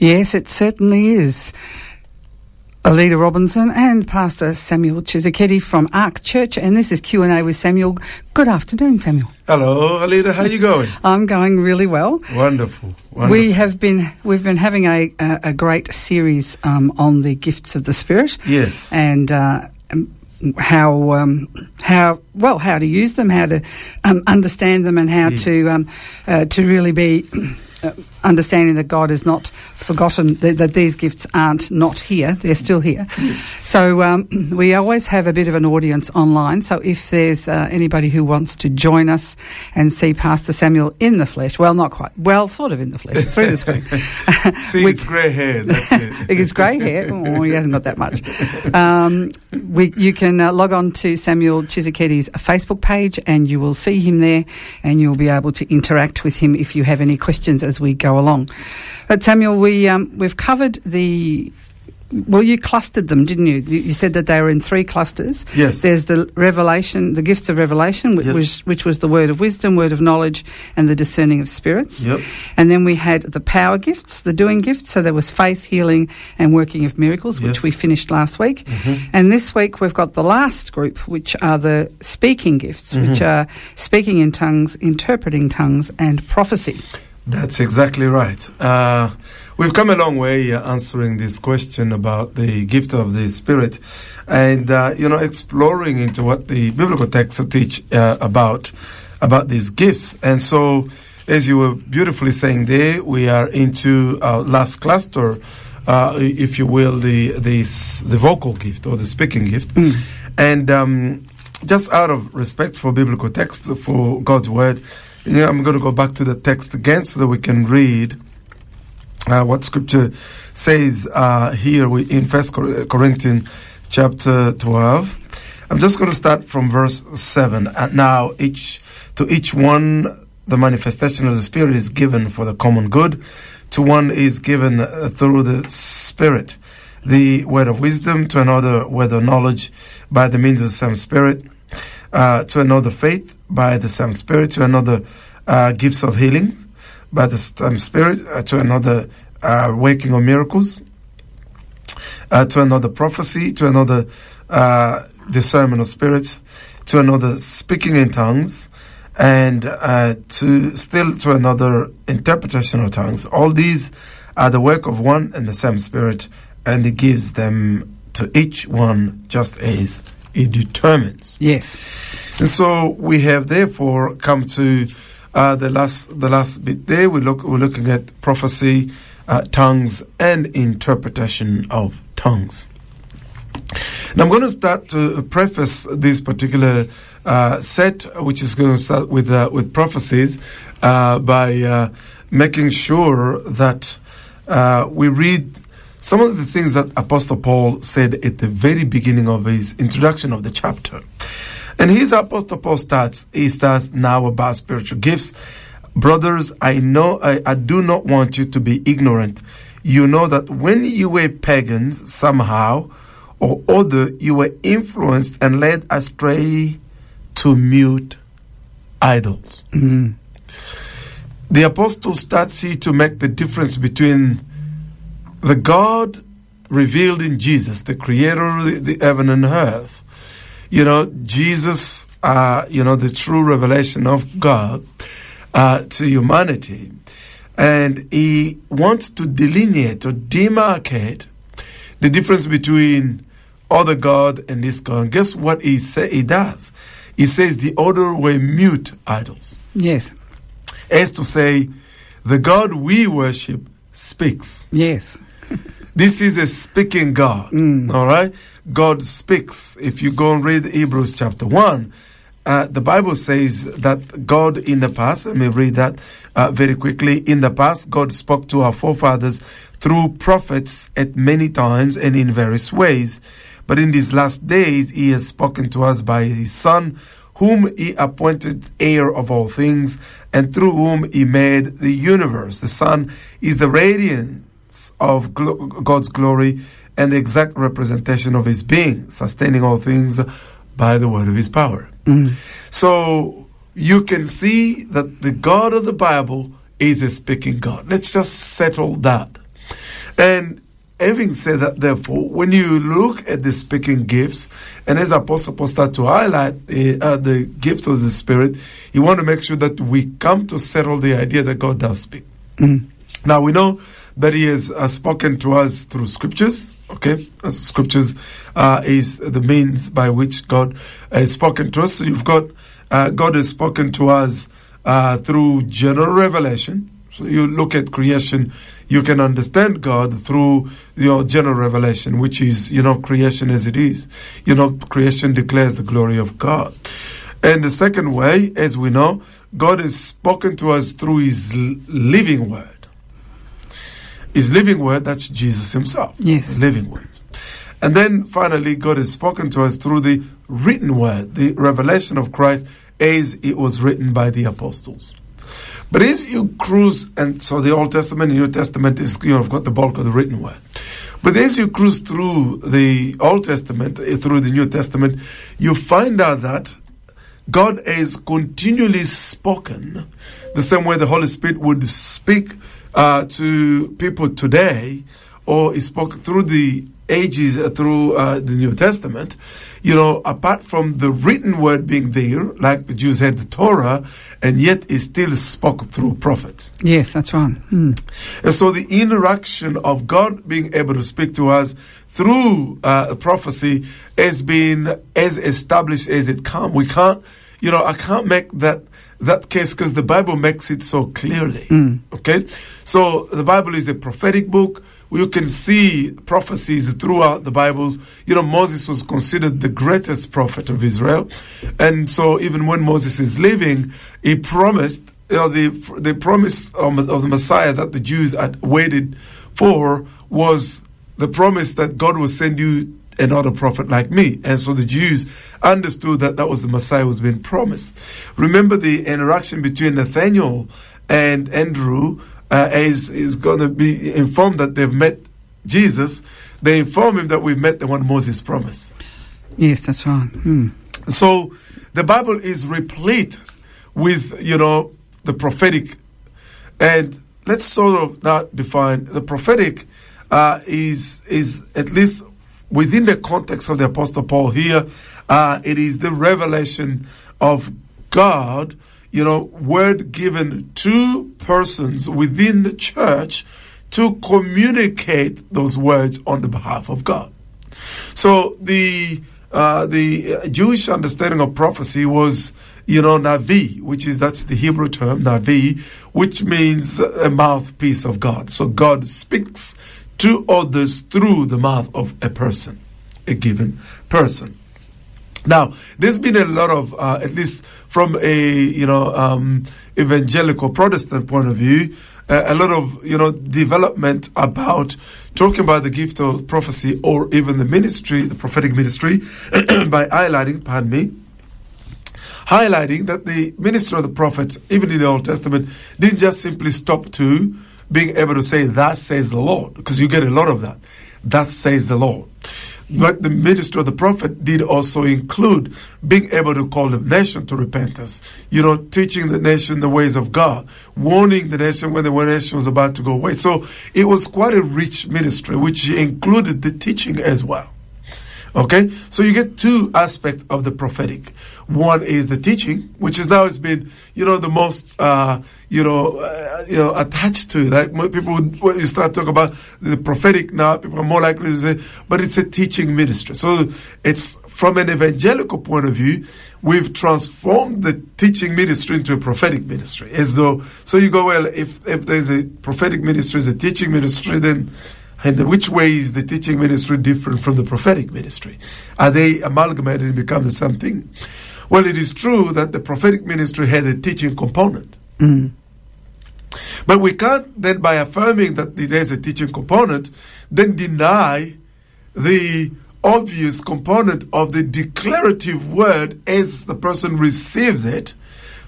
Yes, it certainly is. Alida Robinson and Pastor Samuel Tshisekedi from Ark Church, and this is Q and A with Samuel. Good afternoon, Samuel. Hello, Alida. How are you going? I'm going really well. Wonderful. wonderful. We have been we've been having a a, a great series um, on the gifts of the Spirit. Yes. and. Uh, um, how um, how well how to use them, how to um, understand them, and how Yeah. to um, uh, to really be uh, understanding that God is not forgotten, that, that these gifts aren't not here; they're still here. So um, we always have a bit of an audience online. So if there's uh, anybody who wants to join us and see Pastor Samuel in the flesh, well, not quite, well, sort of in the flesh through the screen. See we- his grey hair. That's it. His grey hair. Oh, he hasn't got that much. Um, we, you can uh, log on to Samuel Tshisekedi's Facebook page and you will see him there and you'll be able to interact with him if you have any questions as we go along. But Samuel, we, um, we've covered the. Well, you clustered them, didn't you? You said that they were in three clusters. Yes. There's the revelation, the gifts of revelation, which, Yes. was, which was the word of wisdom, word of knowledge, and the discerning of spirits. Yep. And then we had the power gifts, the doing gifts. So there was faith, healing, and working of miracles, which Yes. we finished last week. Mhm. And this week we've got the last group, which are the speaking gifts, which Mhm. are speaking in tongues, interpreting tongues, and prophecy. That's exactly right. Uh, we've come a long way uh, answering this question about the gift of the Spirit and, uh, you know, exploring into what the biblical texts teach uh, about, about these gifts. And so, as you were beautifully saying there, we are into our last cluster, uh, if you will, the, the, the vocal gift or the speaking gift. And um, just out of respect for biblical texts, for God's word, know, I'm going to go back to the text again so that we can read uh, what Scripture says uh, here in First Corinthians chapter 12. I'm just going to start from verse 7. And now, each to each one, the manifestation of the Spirit is given for the common good. To one is given uh, through the Spirit the word of wisdom, to another, word of knowledge by the means of the same Spirit, uh, to another, faith by the same Spirit, to another, uh, gifts of healing by the same Spirit, uh, to another, uh, working of miracles, uh, to another, prophecy, to another, uh, discernment of spirits, to another, speaking in tongues, and uh, to still to another, interpretation of tongues. All these are the work of one and the same Spirit, and He gives them to each one just as He determines. Yes. And so we have therefore come to uh, the last the last bit there. We look we're looking at prophecy, uh, tongues, and interpretation of tongues. Now I'm going to start to preface this particular uh, set, which is going to start with uh, with prophecies, uh, by uh, making sure that we read some of the things that Apostle Paul said at the very beginning of his introduction of the chapter. And his Apostle Paul starts, he starts now about spiritual gifts. Brothers, I know, I, I do not want you to be ignorant. You know that when you were pagans, somehow or other, you were influenced and led astray to mute idols. Mm. The apostle starts here to make the difference between the God revealed in Jesus, the creator of the, the heaven and earth. You know, Jesus, uh, you know, the true revelation of God uh, to humanity. And he wants to delineate or demarcate the difference between other God and this God. And guess what he say he does? He says the other were mute idols. Yes. As to say, the God we worship speaks. Yes. This is a speaking God. Mm. All right? God speaks. If you go and read Hebrews chapter 1, uh, the Bible says that God in the past, let me read that uh, very quickly. In the past, God spoke to our forefathers through prophets at many times and in various ways. But in these last days, He has spoken to us by His Son, whom He appointed heir of all things, and through whom He made the universe. The Son is the radiance of God's glory and the exact representation of His being, sustaining all things by the word of His power. Mm. So you can see that the God of the Bible is a speaking God. Let's just settle that. And having said that, therefore, when you look at the speaking gifts, and as Apostle Paul started to highlight the, uh, the gift of the Spirit, he want to make sure that we come to settle the idea that God does speak. Mm. Now we know that He has uh, spoken to us through scriptures. Okay, scriptures uh, is the means by which God has spoken to us. So you've got uh, God has spoken to us uh, through general revelation. So you look at creation, you can understand God through your general revelation, which is you know creation as it is. You know, creation declares the glory of God. And the second way, as we know, God has spoken to us through His living word. His living word, that's Jesus Himself. Yes. Living word. And then finally, God has spoken to us through the written word, the revelation of Christ as it was written by the apostles. But as you cruise, and so the Old Testament and New Testament is, you know, I've got the bulk of the written word. But as you cruise through the Old Testament, eh, through the New Testament, you find out that God has continually spoken the same way the Holy Spirit would speak uh, to people today, or He spoke through the ages, uh, through uh, the New Testament. You know, apart from the written word being there, like the Jews had the Torah, and yet He still spoke through prophets. Yes, that's right. Mm. And so the interaction of God being able to speak to us through uh, prophecy has been as established as it can. We can't, you know, I can't make that that case because the Bible makes it so clearly. Mm. Okay, so the Bible is a prophetic book. You can see prophecies throughout the Bibles. You know, Moses was considered the greatest prophet of Israel, and so even when Moses is living, he promised you know, the the promise of, of the Messiah that the Jews had waited for was the promise that God will send you another prophet like me. And so the Jews understood that that was the Messiah who was being promised. Remember the interaction between Nathaniel and Andrew uh, is is going to be informed that they've met Jesus. They inform him that we've met the one Moses promised. Yes, that's right. Mm. So the Bible is replete with, you know, the prophetic. And let's sort of now define the prophetic uh, is is at least within the context of the Apostle Paul here. Uh, it is the revelation of God, you know, word given to persons within the church to communicate those words on the behalf of God. So the uh, the Jewish understanding of prophecy was, you know, navi, which is that's the Hebrew term navi, which means a mouthpiece of God. So God speaks to others through the mouth of a person, a given person. Now, there's been a lot of, uh, at least from a you know um, evangelical Protestant point of view, uh, a lot of you know development about talking about the gift of prophecy or even the ministry, the prophetic ministry, by highlighting, pardon me, highlighting that the ministry of the prophets, even in the Old Testament, didn't just simply stop to being able to say, "That says the Lord," because you get a lot of that. That says the Lord. But the ministry of the prophet did also include being able to call the nation to repentance. You know, teaching the nation the ways of God, warning the nation when the nation was about to go away. So it was quite a rich ministry, which included the teaching as well. Okay, so you get two aspects of the prophetic. One is the teaching, which is now has been, you know, the most, uh, you know, uh, you know, attached to it. Like people, would, when you start talking about the prophetic now, people are more likely to say, but it's a teaching ministry. So it's from an evangelical point of view, we've transformed the teaching ministry into a prophetic ministry. As though, so you go, well, if if there's a prophetic ministry, is a teaching ministry, then and which way is the teaching ministry different from the prophetic ministry? Are they amalgamated and become the same thing? Well, it is true that the prophetic ministry had a teaching component. Mm. But we can't then, by affirming that there's a teaching component, then deny the obvious component of the declarative word as the person receives it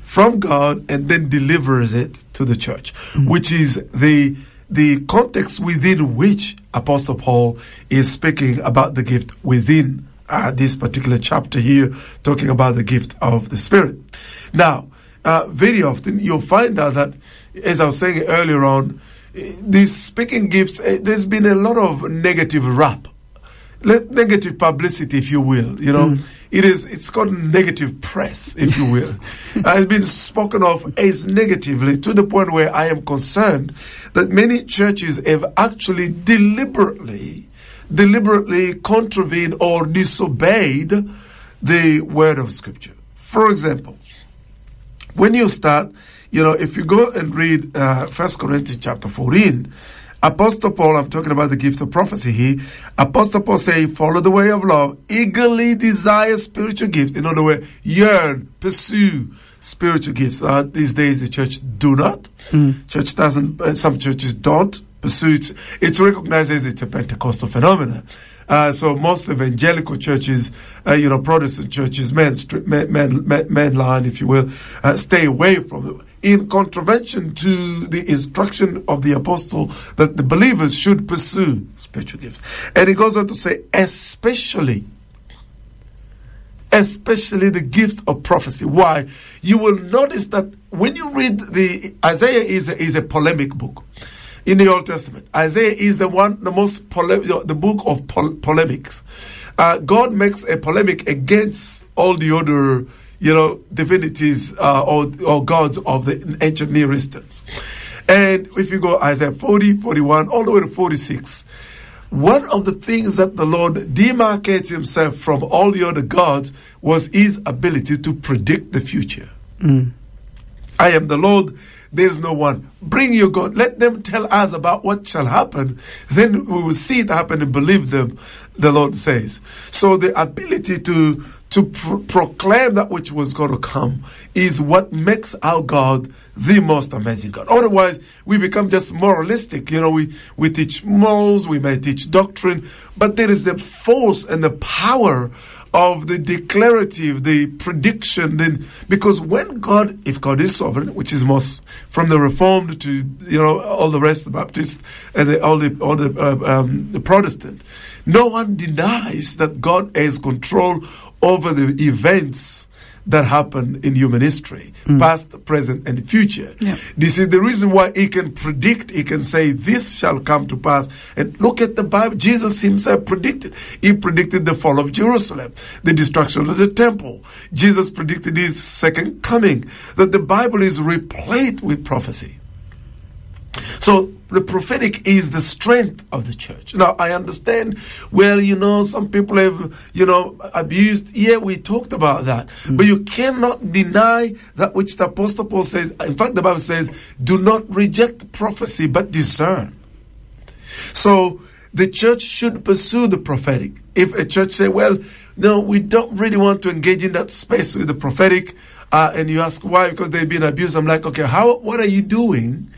from God and then delivers it to the church, which is the the context within which Apostle Paul is speaking about the gift within uh, this particular chapter here, talking about the gift of the Spirit. Now, uh, very often you'll find out that, as I was saying earlier on, eh, these speaking gifts, uh, there's been a lot of negative rap, negative publicity, if you will. You know, mm. it is it's got negative press, if you will. it's been spoken of as negatively to the point where I am concerned that many churches have actually deliberately, deliberately contravened or disobeyed the word of Scripture. For example, when you start, you know, if you go and read uh, 1 Corinthians chapter 14, Apostle Paul, I'm talking about the gift of prophecy here. Apostle Paul say, follow the way of love, eagerly desire spiritual gifts. In other words, yearn, pursue spiritual gifts. Uh, these days, the church do not. Mm. Church doesn't. Uh, some churches don't pursue it. It's recognized as it's a Pentecostal phenomenon. Uh, so most evangelical churches, uh, you know, Protestant churches, men, men, men, men line, if you will, uh, stay away from it in contravention to the instruction of the apostle that the believers should pursue spiritual gifts. And he goes on to say, especially, especially the gift of prophecy. Why? You will notice that when you read the Isaiah is a, is a polemic book in the Old Testament. Isaiah is the one, the most pole- the book of pol- polemics. Uh, God makes a polemic against all the other you know, divinities uh, or, or gods of the ancient Near Easterns. And if you go Isaiah 40, 41, all the way to 46, one of the things that the Lord demarcates himself from all the other gods was his ability to predict the future. Mm. I am the Lord, there is no one. Bring your God. Let them tell us about what shall happen. Then we will see it happen and believe them, the Lord says. So the ability to to pro- proclaim that which was going to come is what makes our God the most amazing God. Otherwise, we become just moralistic. You know, we, we teach morals, we may teach doctrine, but there is the force and the power of the declarative, the prediction, then because when God, if God is sovereign, which is most from the Reformed to you know all the rest, the Baptist and the, all the all the, uh, um, the Protestant, no one denies that God has control over the events that happen in human history, mm. past, present, and future. Yeah. This is the reason why he can predict, he can say, This shall come to pass. And look at the Bible. Jesus himself predicted. He predicted the fall of Jerusalem, the destruction of the temple. Jesus predicted his second coming. That the Bible is replete with prophecy. So the prophetic is the strength of the church. Now, I understand, well, you know, some people have, you know, abused. Yeah, we talked about that. Mm. But you cannot deny that which the Apostle Paul says. In fact, the Bible says, do not reject prophecy, but discern. So, the church should pursue the prophetic. If a church say, well, no, we don't really want to engage in that space with the prophetic, uh, and you ask why, because they've been abused, I'm like, okay, how, what are you doing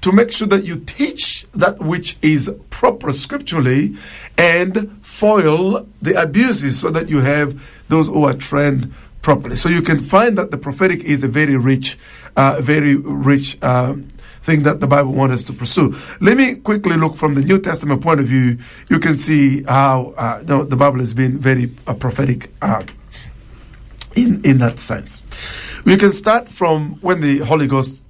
to make sure that you teach that which is proper scripturally and foil the abuses so that you have those who are trained properly. So you can find that the prophetic is a very rich, uh, very rich um, thing that the Bible wants us to pursue. Let me quickly look from the New Testament point of view. You can see how uh, the, the, Bible has been very uh, prophetic uh, in in that sense. We can start from when the Holy Ghost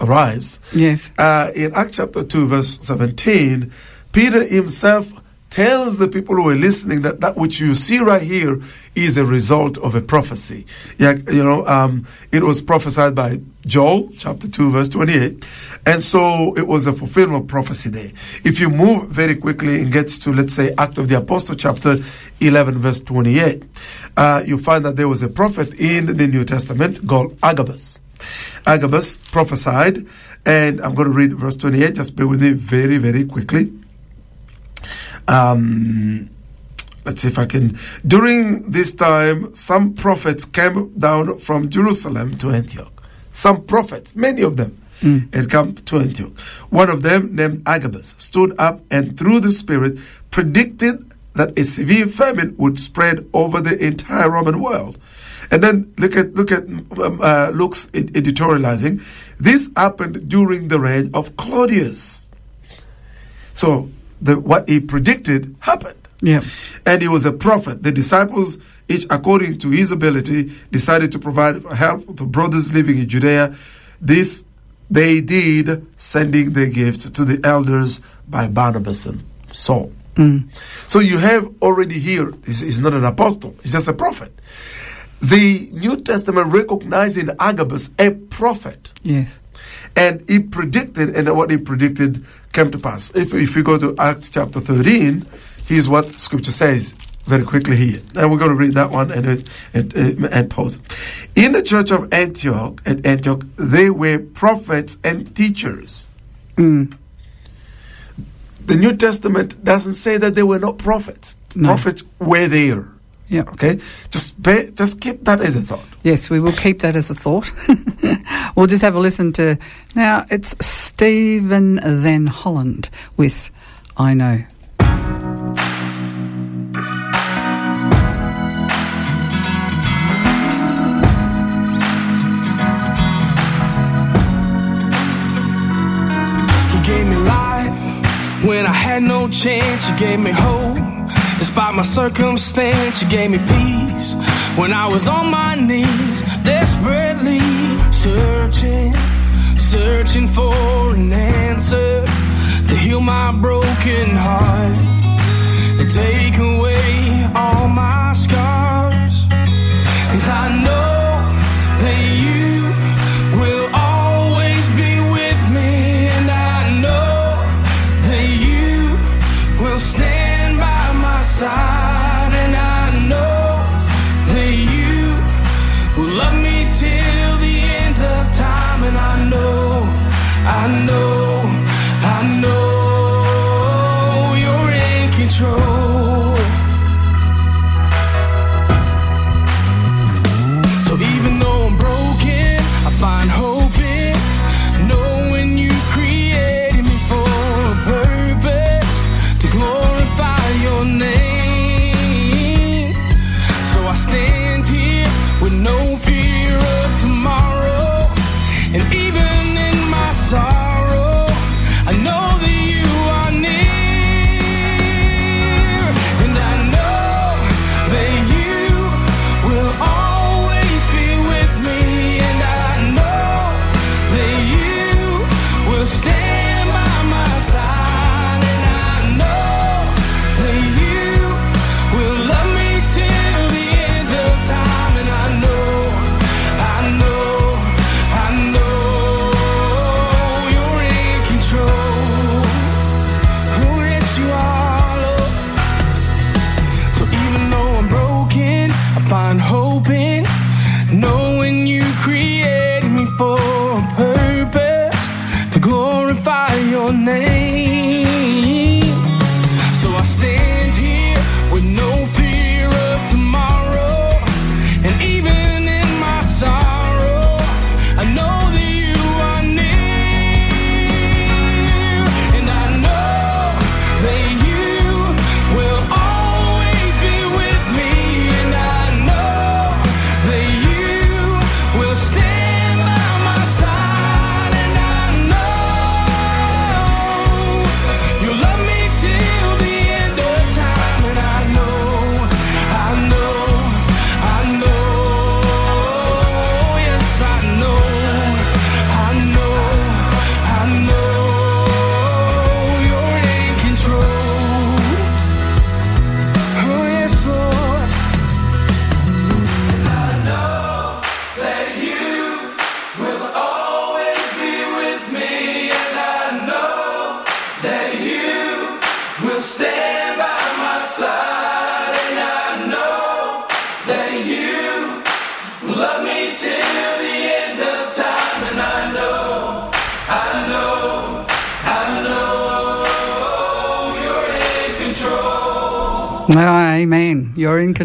arrives. Yes. Uh, in Acts chapter 2, verse 17, Peter himself tells the people who are listening that that which you see right here is a result of a prophecy. Yeah, you know, um, it was prophesied by Joel, chapter 2, verse 28. And so it was a fulfillment of prophecy there. If you move very quickly and get to, let's say, Act of the Apostle, chapter 11, verse 28, uh, you find that there was a prophet in the New Testament called Agabus. Agabus prophesied, and I'm going to read verse 28. Just bear with me very, very quickly. Um, let's see if I can. During this time, some prophets came down from Jerusalem to Antioch. Some prophets, many of them, mm. had come to Antioch. One of them, named Agabus, stood up and through the Spirit predicted that a severe famine would spread over the entire Roman world. And then look at look at um, uh, Luke's editorializing. This happened during the reign of Claudius. So the, what he predicted happened. Yeah. And he was a prophet. The disciples, each according to his ability, decided to provide help to brothers living in Judea. This they did, sending the gift to the elders by Barnabas and Saul. Mm. So you have already here, he's, he's not an apostle, he's just a prophet. The New Testament recognizing Agabus a prophet. Yes. And he predicted, and what he predicted came to pass. If, if we go to Acts chapter 13, here's what scripture says very quickly here. And we're going to read that one and, and, and pause. In the church of Antioch, at Antioch, they were prophets and teachers. Mm. The New Testament doesn't say that they were not prophets. No. Prophets were there. Yeah. Okay? Just pay, just keep that as a thought. Yes, we will keep that as a thought. we'll just have a listen to now. It's Stephen Then Holland with "I Know." You gave me life when I had no chance. You gave me hope despite my circumstance. You gave me peace when I was on my knees, desperately searching, searching for an answer to heal my broken heart and take away all my scars.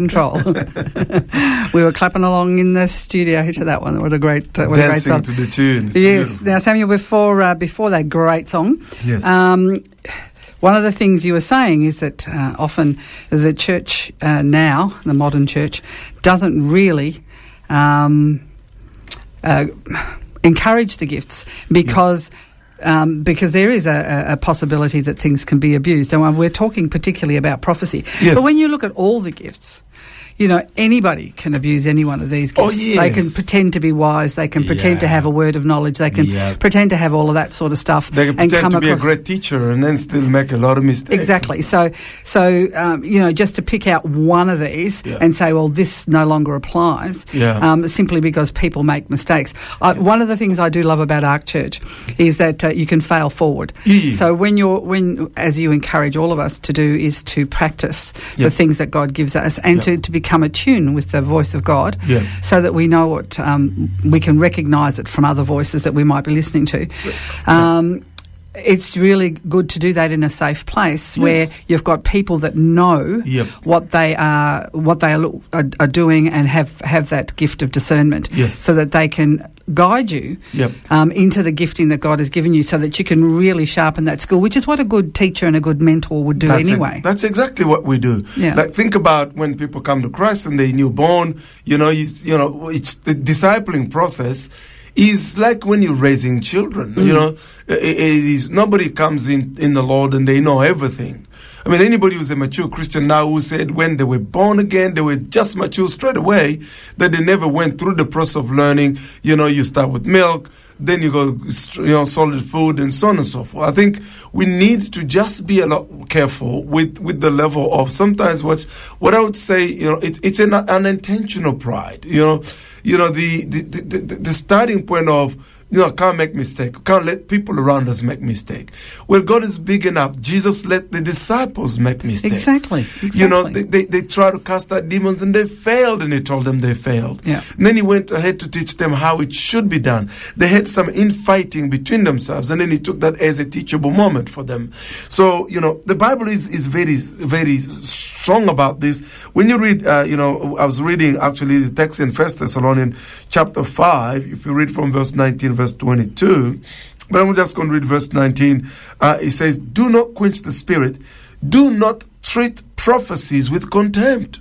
Control. we were clapping along in the studio to that one. What a great, uh, what a great song. to the tune. It's Yes. beautiful. Now, Samuel, before uh, before that great song, Yes. um, one of the things you were saying is that uh, often the church uh, now, the modern church, doesn't really um, uh, encourage the gifts because. Um, because there is a, a- possibility that things can be abused, and we're talking particularly about prophecy. Yes. But when you look at all the gifts, you know, anybody can abuse any one of these Oh, gifts. They can pretend to be wise. They can pretend to have a word of knowledge. They can Yeah. pretend to have all of that sort of stuff. They can and pretend come to be a great teacher and then still make a lot of mistakes. Exactly. So, so um, you know, just to pick out one of these Yeah. and say, well, this no longer applies, Yeah. um, simply because people make mistakes. I, one of the things I do love about Ark Church is that uh, you can fail forward. Yeah. So when you're when, as you encourage all of us to do, is to practice Yeah. the things that God gives us and Yeah. to, to become attuned with the voice of God, Yeah. so that we know what um, we can recognise it from other voices that we might be listening to. Um, it's really good to do that in a safe place where you've got people that know Yep. what they are what they are, are, are doing and have have that gift of discernment Yes. so that they can guide you Yep. um, into the gifting that God has given you so that you can really sharpen that skill which is what a good teacher and a good mentor would do That's ex- anyway that's exactly what we do. Yeah. Like think about when people come to Christ and they're newborn. You know, you, you know, it's the discipling process is like when you're raising children. Mm. You know, I- I- it is nobody comes in in the Lord and they know everything. I mean, anybody who's a mature Christian now who said when they were born again, they were just mature straight away, that they never went through the process of learning. You know, you start with milk, then you go, you know, solid food and so on and so forth. I think we need to just be a lot careful with, with the level of sometimes what, what I would say, you know, it, it's an unintentional pride, you know, you know, the, the, the, the, the starting point of, you know, can't make mistake. Can't let people around us make mistake. Well, God is big enough. Jesus let the disciples make mistakes. Exactly, You know, they, they, they try to cast out demons and they failed and he told them they failed. Yeah. And then he went ahead to teach them how it should be done. They had some infighting between themselves and then he took that as a teachable moment for them. So, you know, the Bible is, is very, very strong about this. When you read, uh, you know, I was reading actually the text in First Thessalonians chapter 5, if you read from verse 19, verse 22, but I'm just going to read verse 19. Uh, it says, Do not quench the spirit. Do not treat prophecies with contempt.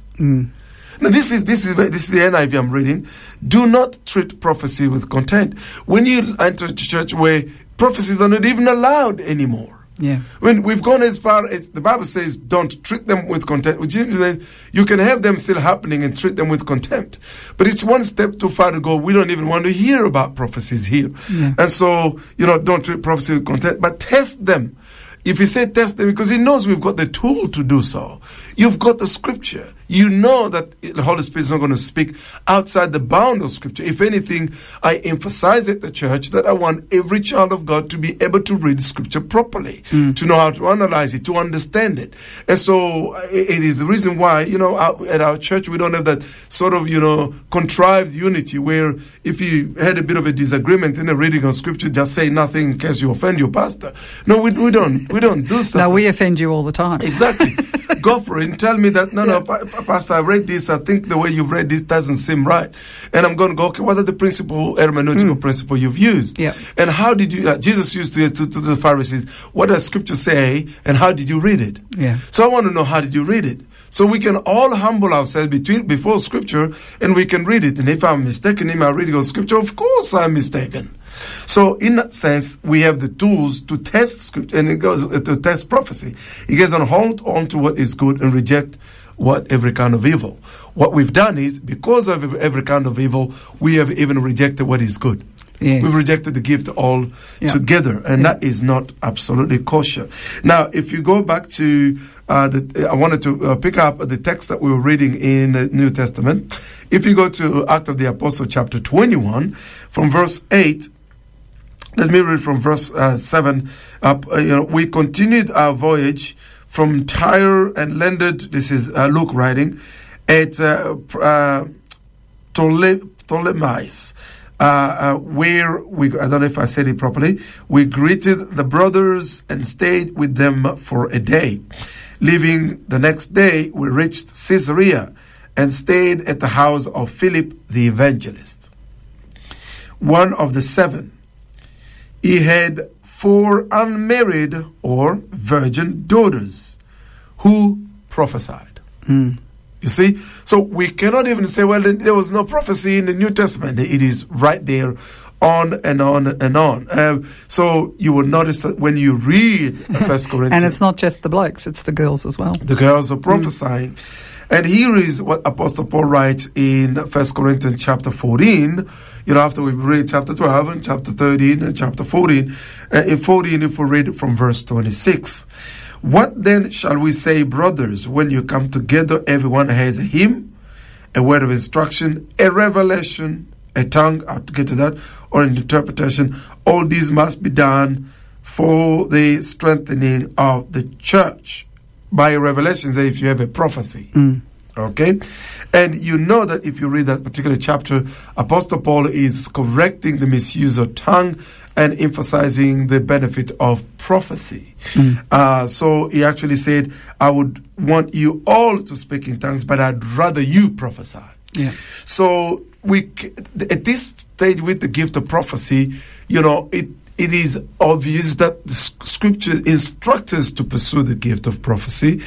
Now this is this is this is the NIV I'm reading. Do not treat prophecy with contempt. When you enter a church where prophecies are not even allowed anymore. Yeah When we've gone as far as the Bible says, don't treat them with contempt. Which is, uh, you can have them still happening and treat them with contempt, but it's one step too far to go. We don't even want to hear about prophecies here, Yeah. and so you know, don't treat prophecy with contempt, but test them. If he said test them, because he knows we've got the tool to do so. You've got the scripture. You know that the Holy Spirit is not going to speak outside the bound of scripture. If anything, I emphasize at the church that I want every child of God to be able to read scripture properly, mm. to know how to analyze it, to understand it. And so it is the reason why, you know, at our church, we don't have that sort of, you know, contrived unity where if you had a bit of a disagreement in a reading of scripture, just say nothing in case you offend your pastor. No, we, we don't. We don't do stuff. no we offend you all the time Exactly. Go for it and tell me that, no, no, pa- pa- Pastor, I read this. I think the way you've read this doesn't seem right. And I'm going to go, okay, what are the principle, hermeneutical principle you've used? Yeah. And how did you, uh, Jesus used to, to, to the Pharisees, what does scripture say and how did you read it? Yeah. So I want to know how did you read it? So we can all humble ourselves between, before scripture and we can read it. And if I'm mistaken in my reading of scripture, of course I'm mistaken. So in that sense, we have the tools to test scripture and it goes to test prophecy. It goes on hold on to what is good and reject what every kind of evil. What we've done is because of every kind of evil, we have even rejected what is good. Yes. We've rejected the gift all Yeah. together, and that is not absolutely kosher. Now, if you go back to, uh, the, I wanted to uh, pick up the text that we were reading in the New Testament. If you go to Act of the Apostle, chapter 21, from verse 8, let me read from verse uh, 7 up. Uh, you know, we continued our voyage from Tyre and landed, this is uh, Luke writing, at uh, uh, Ptole- Ptolemais, uh, uh, where we, I don't know if I said it properly, we greeted the brothers and stayed with them for a day. Leaving the next day, we reached Caesarea and stayed at the house of Philip the evangelist, one of the seven. He had four unmarried or virgin daughters who prophesied. You see? So we cannot even say, well, there was no prophecy in the New Testament. It is right there on and on and on. Um, so you will notice that when you read First Corinthians, And it's not just the blokes; it's the girls as well. the girls are prophesying. And here is what Apostle Paul writes in 1 Corinthians chapter 14. You know, after we've read chapter 12 and chapter 13 and chapter 14. Uh, in 14, if we read it from verse 26. What then shall we say, brothers, when you come together, everyone has a hymn, a word of instruction, a revelation, a tongue, I'll get to that, or an interpretation. All these must be done for the strengthening of the church. By revelation, say if you have a prophecy. Okay? And you know that if you read that particular chapter, Apostle Paul is correcting the misuse of tongue and emphasizing the benefit of prophecy. Uh, so he actually said, I would want you all to speak in tongues, but I'd rather you prophesy. Yeah. So we at this stage with the gift of prophecy, you know, it it is obvious that the scripture instructs us to pursue the gift of prophecy,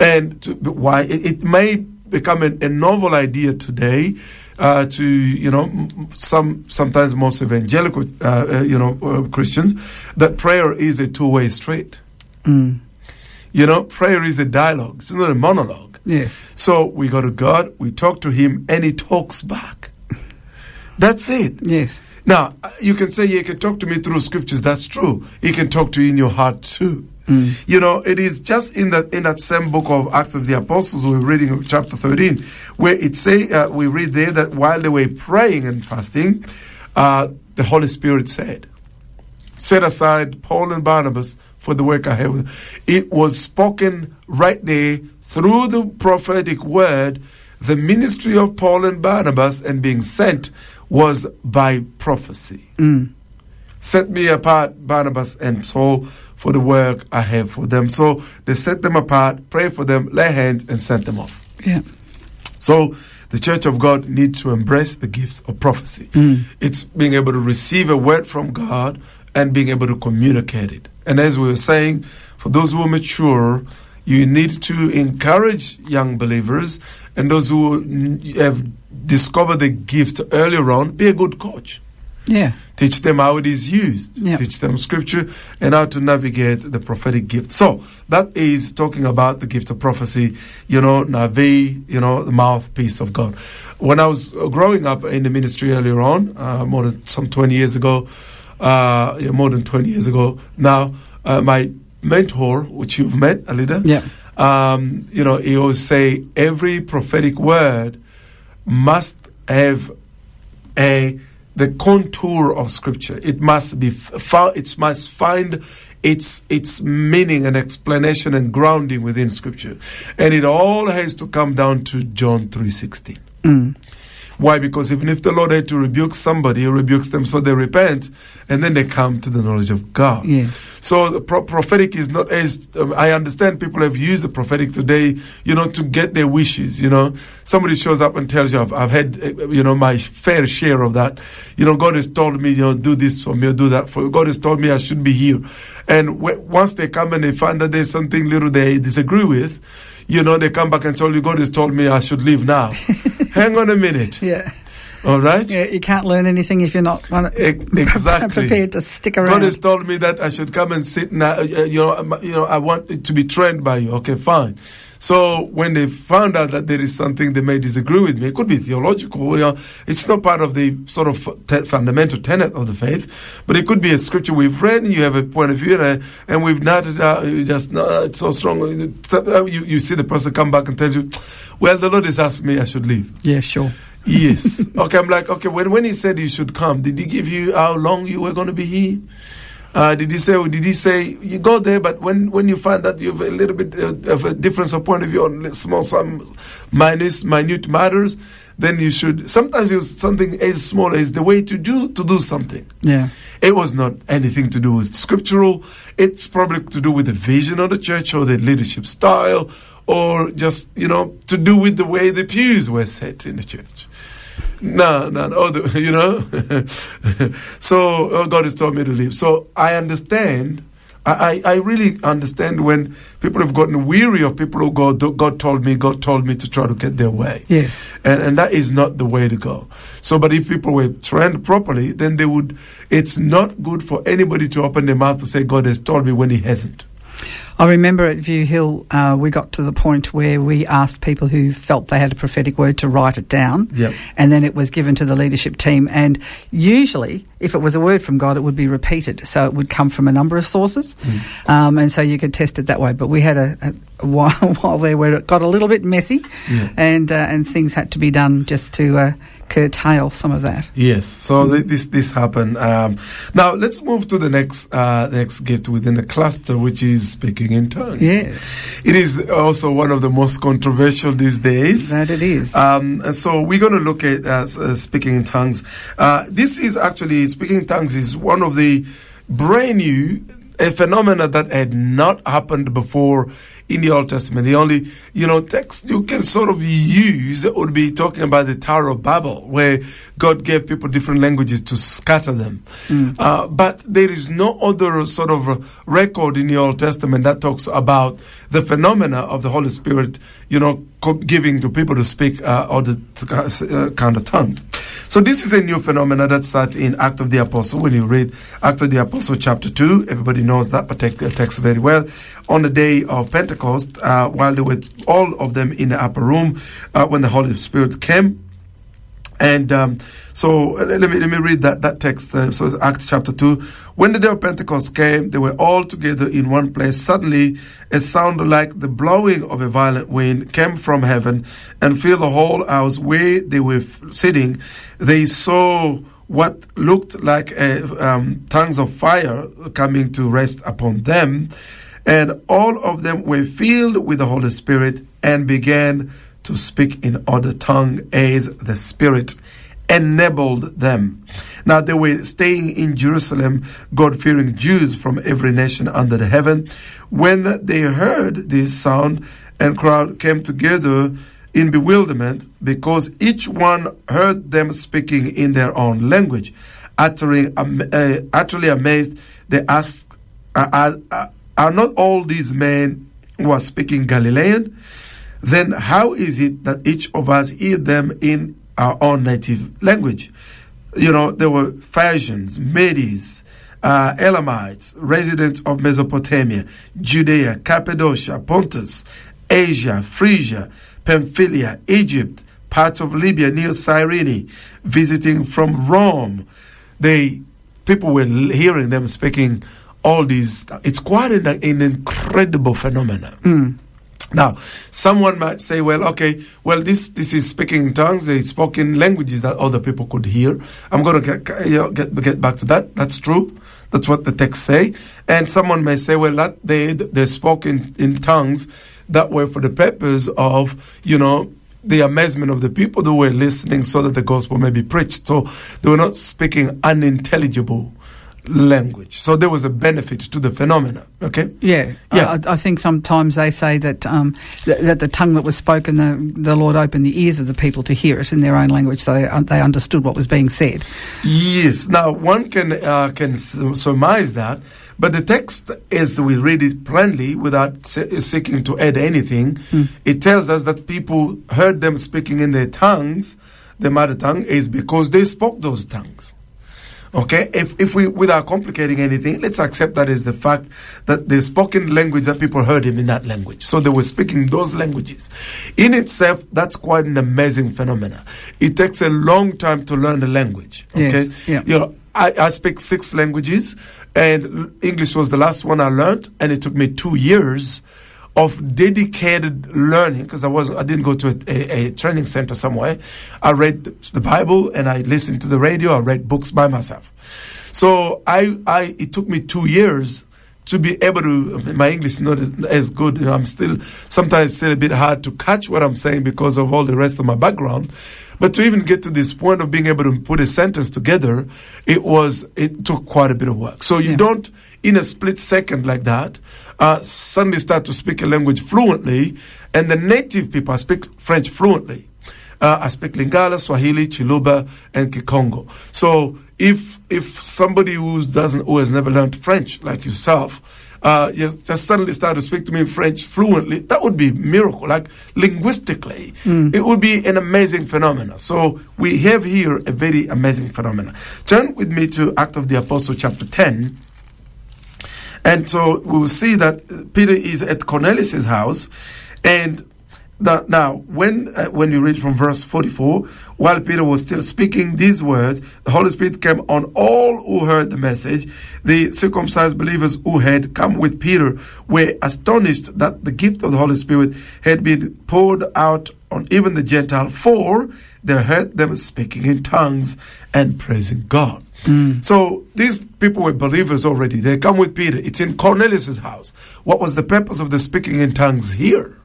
and to, why it, it may become a, a novel idea today. Uh, to you know, some sometimes most evangelical uh, uh, you know uh, Christians, that prayer is a two-way street. Mm. You know, prayer is a dialogue; it's not a monologue. Yes. So we go to God, we talk to Him, and He talks back. That's it. Yes. Now, uh, you can say you can talk to me through scriptures. That's true. He can talk to you in your heart too. You know, it is just in that in that same book of Acts of the Apostles we're reading chapter thirteen, where it say uh, we read there that while they were praying and fasting, uh, the Holy Spirit said, "Set aside Paul and Barnabas for the work I have." It was spoken right there through the prophetic word. The ministry of Paul and Barnabas and being sent was by prophecy. Set me apart, Barnabas and Saul, for the work I have for them. So they set them apart, pray for them, lay hands, and sent them off. Yeah. So the Church of God needs to embrace the gifts of prophecy. Mm. It's being able to receive a word from God and being able to communicate it. And as we were saying, for those who are mature, you need to encourage young believers and those who have discovered the gift earlier on, be a good coach. Yeah. Teach them how it is used. Yeah. Teach them scripture and how to navigate the prophetic gift. So that is talking about the gift of prophecy, you know, Navi, you know, the mouthpiece of God. When I was growing up in the ministry earlier on, uh, more than some 20 years ago, uh, yeah, more than 20 years ago now, uh, my mentor, which you've met, Alida, Yeah. um, you know, he always say every prophetic word must have a the contour of scripture. It must be found. It must find its its meaning and explanation and grounding within scripture, and it all has to come down to John three sixteen. Mm. Why? Because even if the Lord had to rebuke somebody, He rebukes them so they repent, and then they come to the knowledge of God. Yes. So the pro- prophetic is not as um, I understand. People have used the prophetic today, you know, to get their wishes. You know, somebody shows up and tells you, "I've, I've had, uh, you know, my fair share of that." You know, God has told me, you know, do this for me, or do that for you. God has told me I should be here, and w- once they come and they find that there's something little they disagree with, you know, they come back and tell you, God has told me I should leave now. Hang on a minute, Yeah. all right? Yeah. You can't learn anything if you're not exactly. prepared to stick around. God has told me that I should come and sit now. Uh, you know, um, you know, I want to be trained by you. Okay, fine. So when they found out that there is something they may disagree with me, it could be theological. You know, it's not part of the sort of te- fundamental tenet of the faith, but it could be a scripture we've read and you have a point of view, and, uh, and we've noted out. You just no, it's so strong. Uh, you you see the person come back and tell you, "Well, the Lord has asked me I should leave." yeah. Sure. Yes. okay, I'm like, okay, when, when he said you should come, did he give you how long you were going to be here? Uh, did he say, did he say, you go there, but when, when you find that you have a little bit uh, of a difference of point of view on small, some minus, minute matters, then you should, sometimes it something as small as the way to do, to do something. Yeah. It was not anything to do with scriptural. It's probably to do with the vision of the church or the leadership style or just, you know, to do with the way the pews were set in the church. No, no, no, the, you know. so oh, God has told me to leave. So I understand I, I I really understand when people have gotten weary of people oh, who go, God told me, God told me to try to get their way. Yes. And, and that is not the way to go. So, but if people were trained properly, then they would, it's not good for anybody to open their mouth to say, God has told me when He hasn't. I remember at View Hill, uh, we got to the point where we asked people who felt they had a prophetic word to write it down, Yep. and then it was given to the leadership team. And usually, if it was a word from God, it would be repeated, so it would come from a number of sources, um, and so you could test it that way. But we had a, a, a while, while there where it got a little bit messy, Yeah. and uh, and things had to be done just to uh, curtail some of that. Yes, so th- this this happened. Um, now let's move to the next uh, next gift within the cluster, which is speaking in tongues. Yes, it is also one of the most controversial these days. that it is. Um, so we're going to look at uh, uh, speaking in tongues. Uh, this is actually speaking in tongues is one of the brand new a phenomena that had not happened before in the Old Testament. The only you know text you can sort of use would be talking about the Tower of Babel, where God gave people different languages to scatter them. Uh, but there is no other sort of record in the Old Testament that talks about the phenomena of the Holy Spirit, you know, co- giving to people to speak uh, other t- uh, kind of tongues. So this is a new phenomena that starts in Act of the Apostle. When you read Act of the Apostle chapter 2, everybody knows that particular text very well. On the day of Pentecost, uh, while they were all of them in the upper room, uh, when the Holy Spirit came, and um, so uh, let me let me read that that text. Uh, so Acts chapter two. When the day of Pentecost came, they were all together in one place. Suddenly, a sound like the blowing of a violent wind came from heaven and filled the whole house where they were sitting. They saw what looked like a, um, tongues of fire coming to rest upon them, and all of them were filled with the Holy Spirit and began to speak in other tongue as the Spirit enabled them. Now they were staying in Jerusalem, God fearing Jews from every nation under the heaven. When they heard this sound and crowd came together in bewilderment because each one heard them speaking in their own language. Uttering, am- uh, utterly amazed, they asked, are, are, are not all these men who are speaking Galilean? then how is it that each of us hear them in our own native language? You know, there were Phaeacians, Medes, uh, Elamites, residents of Mesopotamia, Judea, Cappadocia, Pontus, Asia, Phrygia, Pamphylia, Egypt, parts of Libya near Cyrene, visiting from Rome. They people were hearing them speaking all these. It's quite an, an incredible phenomenon. Hmm. Now, someone might say, well, okay, well, this, this is speaking in tongues, they spoke in languages that other people could hear. I'm going to get, you know, get, get back to that. That's true. That's what the text say. And someone may say, well, that they, they spoke in, in tongues that were for the purpose of, you know, the amazement of the people who were listening so that the gospel may be preached. So they were not speaking unintelligible language. So there was a benefit to the phenomena. Okay? Yeah, Yeah. I, I think sometimes they say that um, th- that the tongue that was spoken, the the Lord opened the ears of the people to hear it in their own language, so they, un- they understood what was being said. Yes. Now one can uh, can surmise that, but the text, as we read it plainly, without se- seeking to add anything, it tells us that people heard them speaking in their tongues, their mother tongue, is because they spoke those tongues. Okay, if, if we, without complicating anything, let's accept that as the fact that the spoken language that people heard him in that language. So they were speaking those languages. In itself, that's quite an amazing phenomena. It takes a long time to learn the language. Yes, Okay, yeah. you know, I, I speak six languages, and English was the last one I learned, and it took me two years of dedicated learning because I was I didn't go to a, a, a training center somewhere. I read the Bible and I listened to the radio. I read books by myself. So I, I it took me two years to be able to. My English is not as, as good. You know, I'm still sometimes still a bit hard to catch what I'm saying because of all the rest of my background. But to even get to this point of being able to put a sentence together, it was it took quite a bit of work. So you Yeah. don't in a split second like that uh, suddenly start to speak a language fluently, and the native people speak French fluently. Uh, I speak Lingala, Swahili, Chiluba, and Kikongo. So if if somebody who doesn't who has never learned French like yourself uh, just, just suddenly start to speak to me in French fluently, that would be a miracle. Like linguistically, it would be an amazing phenomenon. So we have here a very amazing phenomenon. Turn with me to Act of the Apostle, chapter 10. And so we will see that Peter is at Cornelius' house, and the, now when uh, when you read from verse 44, while Peter was still speaking these words, the Holy Spirit came on all who heard the message. The circumcised believers who had come with Peter were astonished that the gift of the Holy Spirit had been poured out on even the Gentile, for they heard them speaking in tongues and praising God. So these people were believers already. They come with Peter. It's in Cornelius' house. What was the purpose of the speaking in tongues here?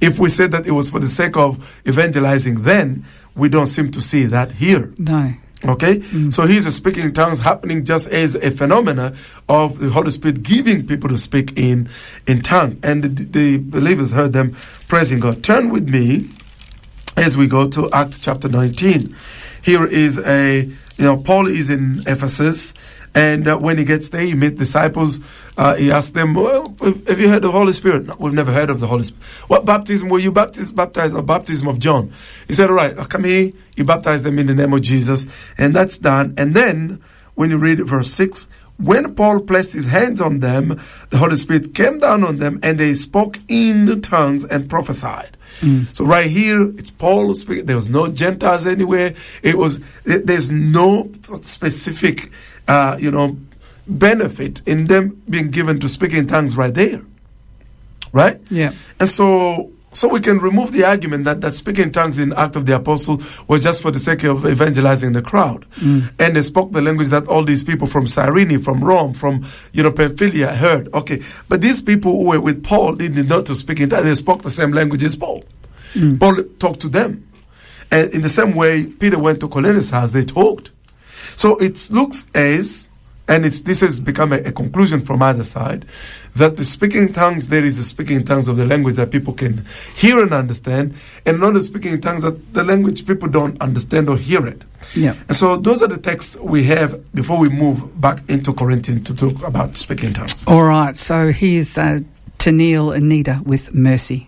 If we said that it was for the sake of evangelizing, then we don't seem to see that here. No. Okay? Mm. So here's a speaking in tongues happening just as a phenomena of the Holy Spirit giving people to speak in, in tongue. And the, the believers heard them praising God. Turn with me as we go to Act chapter 19. Here is a, you know, Paul is in Ephesus. And uh, when he gets there, he meets disciples. Uh, he asks them, well, "Have you heard of the Holy Spirit?" No, we've never heard of the Holy Spirit. What baptism were you baptized? Baptized the baptism of John. He said, "All right, uh, come here." You baptize them in the name of Jesus, and that's done. And then, when you read verse six, when Paul placed his hands on them, the Holy Spirit came down on them, and they spoke in tongues and prophesied. So right here, it's Paul speaking. There was no Gentiles anywhere. It was there- there's no specific, uh, you know, benefit in them being given to speak in tongues right there, right? Yeah. And so, so we can remove the argument that, that speaking in tongues in Act of the Apostle was just for the sake of evangelizing the crowd. Mm. And they spoke the language that all these people from Cyrene, from Rome, from, you know, Pamphylia heard. Okay. But these people who were with Paul didn't know to speak in tongues. They spoke the same language as Paul. Mm. Paul talked to them. And in the same way, Peter went to Cornelius' house, they talked. So it looks as, and it's, this has become a, a conclusion from either side, that the speaking tongues, there is a speaking tongues of the language that people can hear and understand, and not a speaking tongues that the language people don't understand or hear it. Yeah. And so those are the texts we have before we move back into Corinthians to talk about speaking tongues. All right. So here's uh, Tennille Anita with Mercy.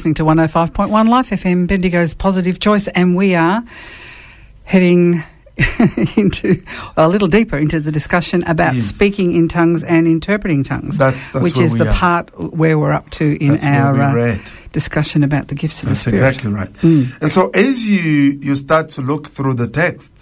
Listening to 105.1 Life FM, Bendigo's Positive Choice, and we are heading into a little deeper into the discussion about Yes. speaking in tongues and interpreting tongues, That's- that's which is the are. part where we're up to in That's our uh, discussion about the gifts of That's the Spirit. exactly right. Mm. And so as you you start to look through the text,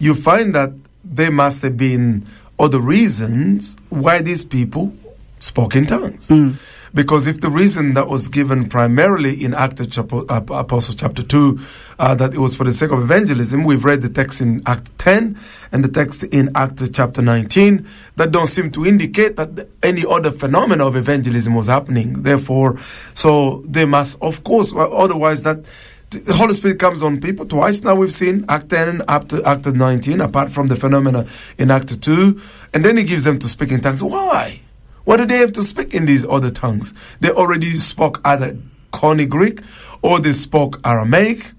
you find that there must have been other reasons why these people spoke in tongues. Mm. Because if the reason that was given primarily in Acts chapter, uh, Apostle chapter 2, uh, that it was for the sake of evangelism, we've read the text in Act 10 and the text in Acts chapter 19 that don't seem to indicate that any other phenomena of evangelism was happening. Therefore, so they must, of course, otherwise that the Holy Spirit comes on people twice now. We've seen Act 10 and Act, Act 19, apart from the phenomena in Act 2. And then he gives them to speak in tongues. Why? Why do they have to speak in these other tongues? They already spoke either Koine Greek or they spoke Aramaic.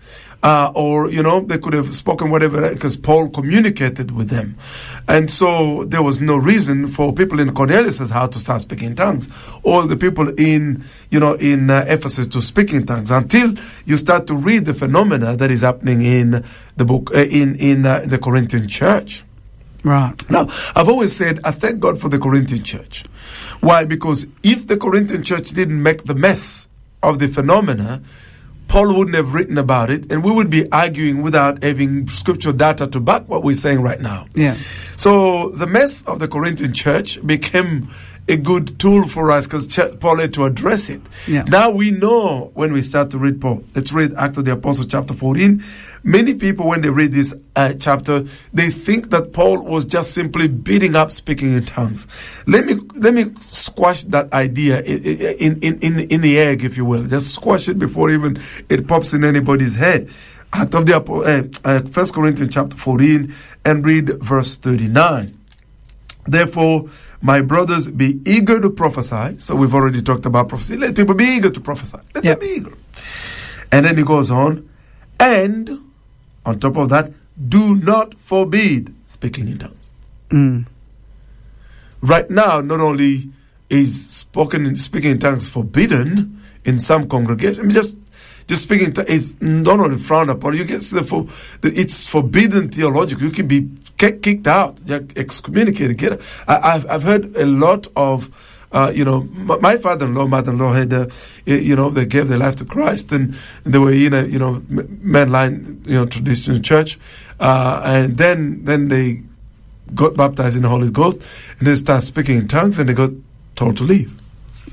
Uh, or you know they could have spoken whatever because Paul communicated with them, and so there was no reason for people in Cornelius' house to start speaking tongues, or the people in you know in uh, Ephesus to speak in tongues until you start to read the phenomena that is happening in the book uh, in in uh, the Corinthian church. Right. Now, I've always said I thank God for the Corinthian church. Why? Because if the Corinthian church didn't make the mess of the phenomena, Paul wouldn't have written about it, and we would be arguing without having scriptural data to back what we're saying right now. Yeah. So the mess of the Corinthian church became a good tool for us because Paul had to address it. Yeah. Now we know when we start to read Paul. Let's read Act of the Apostle chapter 14. Many people, when they read this uh, chapter, they think that Paul was just simply beating up speaking in tongues. Let me let me squash that idea in, in, in, in the egg, if you will. Just squash it before even it pops in anybody's head. Act of the uh, uh, 1 Corinthians chapter 14 and read verse 39. Therefore, my brothers, be eager to prophesy. So we've already talked about prophecy. Let people be eager to prophesy. Let Yep. them be eager. And then he goes on, and on top of that, do not forbid speaking in tongues. Mm. Right now, not only is spoken in, speaking in tongues forbidden in some congregations, I mean, just just speaking, it's not only frowned upon. You get the, for, the it's forbidden theological. You can be kick, kicked out, excommunicated. Get I, I've I've heard a lot of. Uh, you know, my, father-in-law, mother-in-law had, uh, you know, they gave their life to Christ, and they were in a, you know, mainline, you know, traditional church, uh, and then then they got baptized in the Holy Ghost, and they start speaking in tongues, and they got told to leave.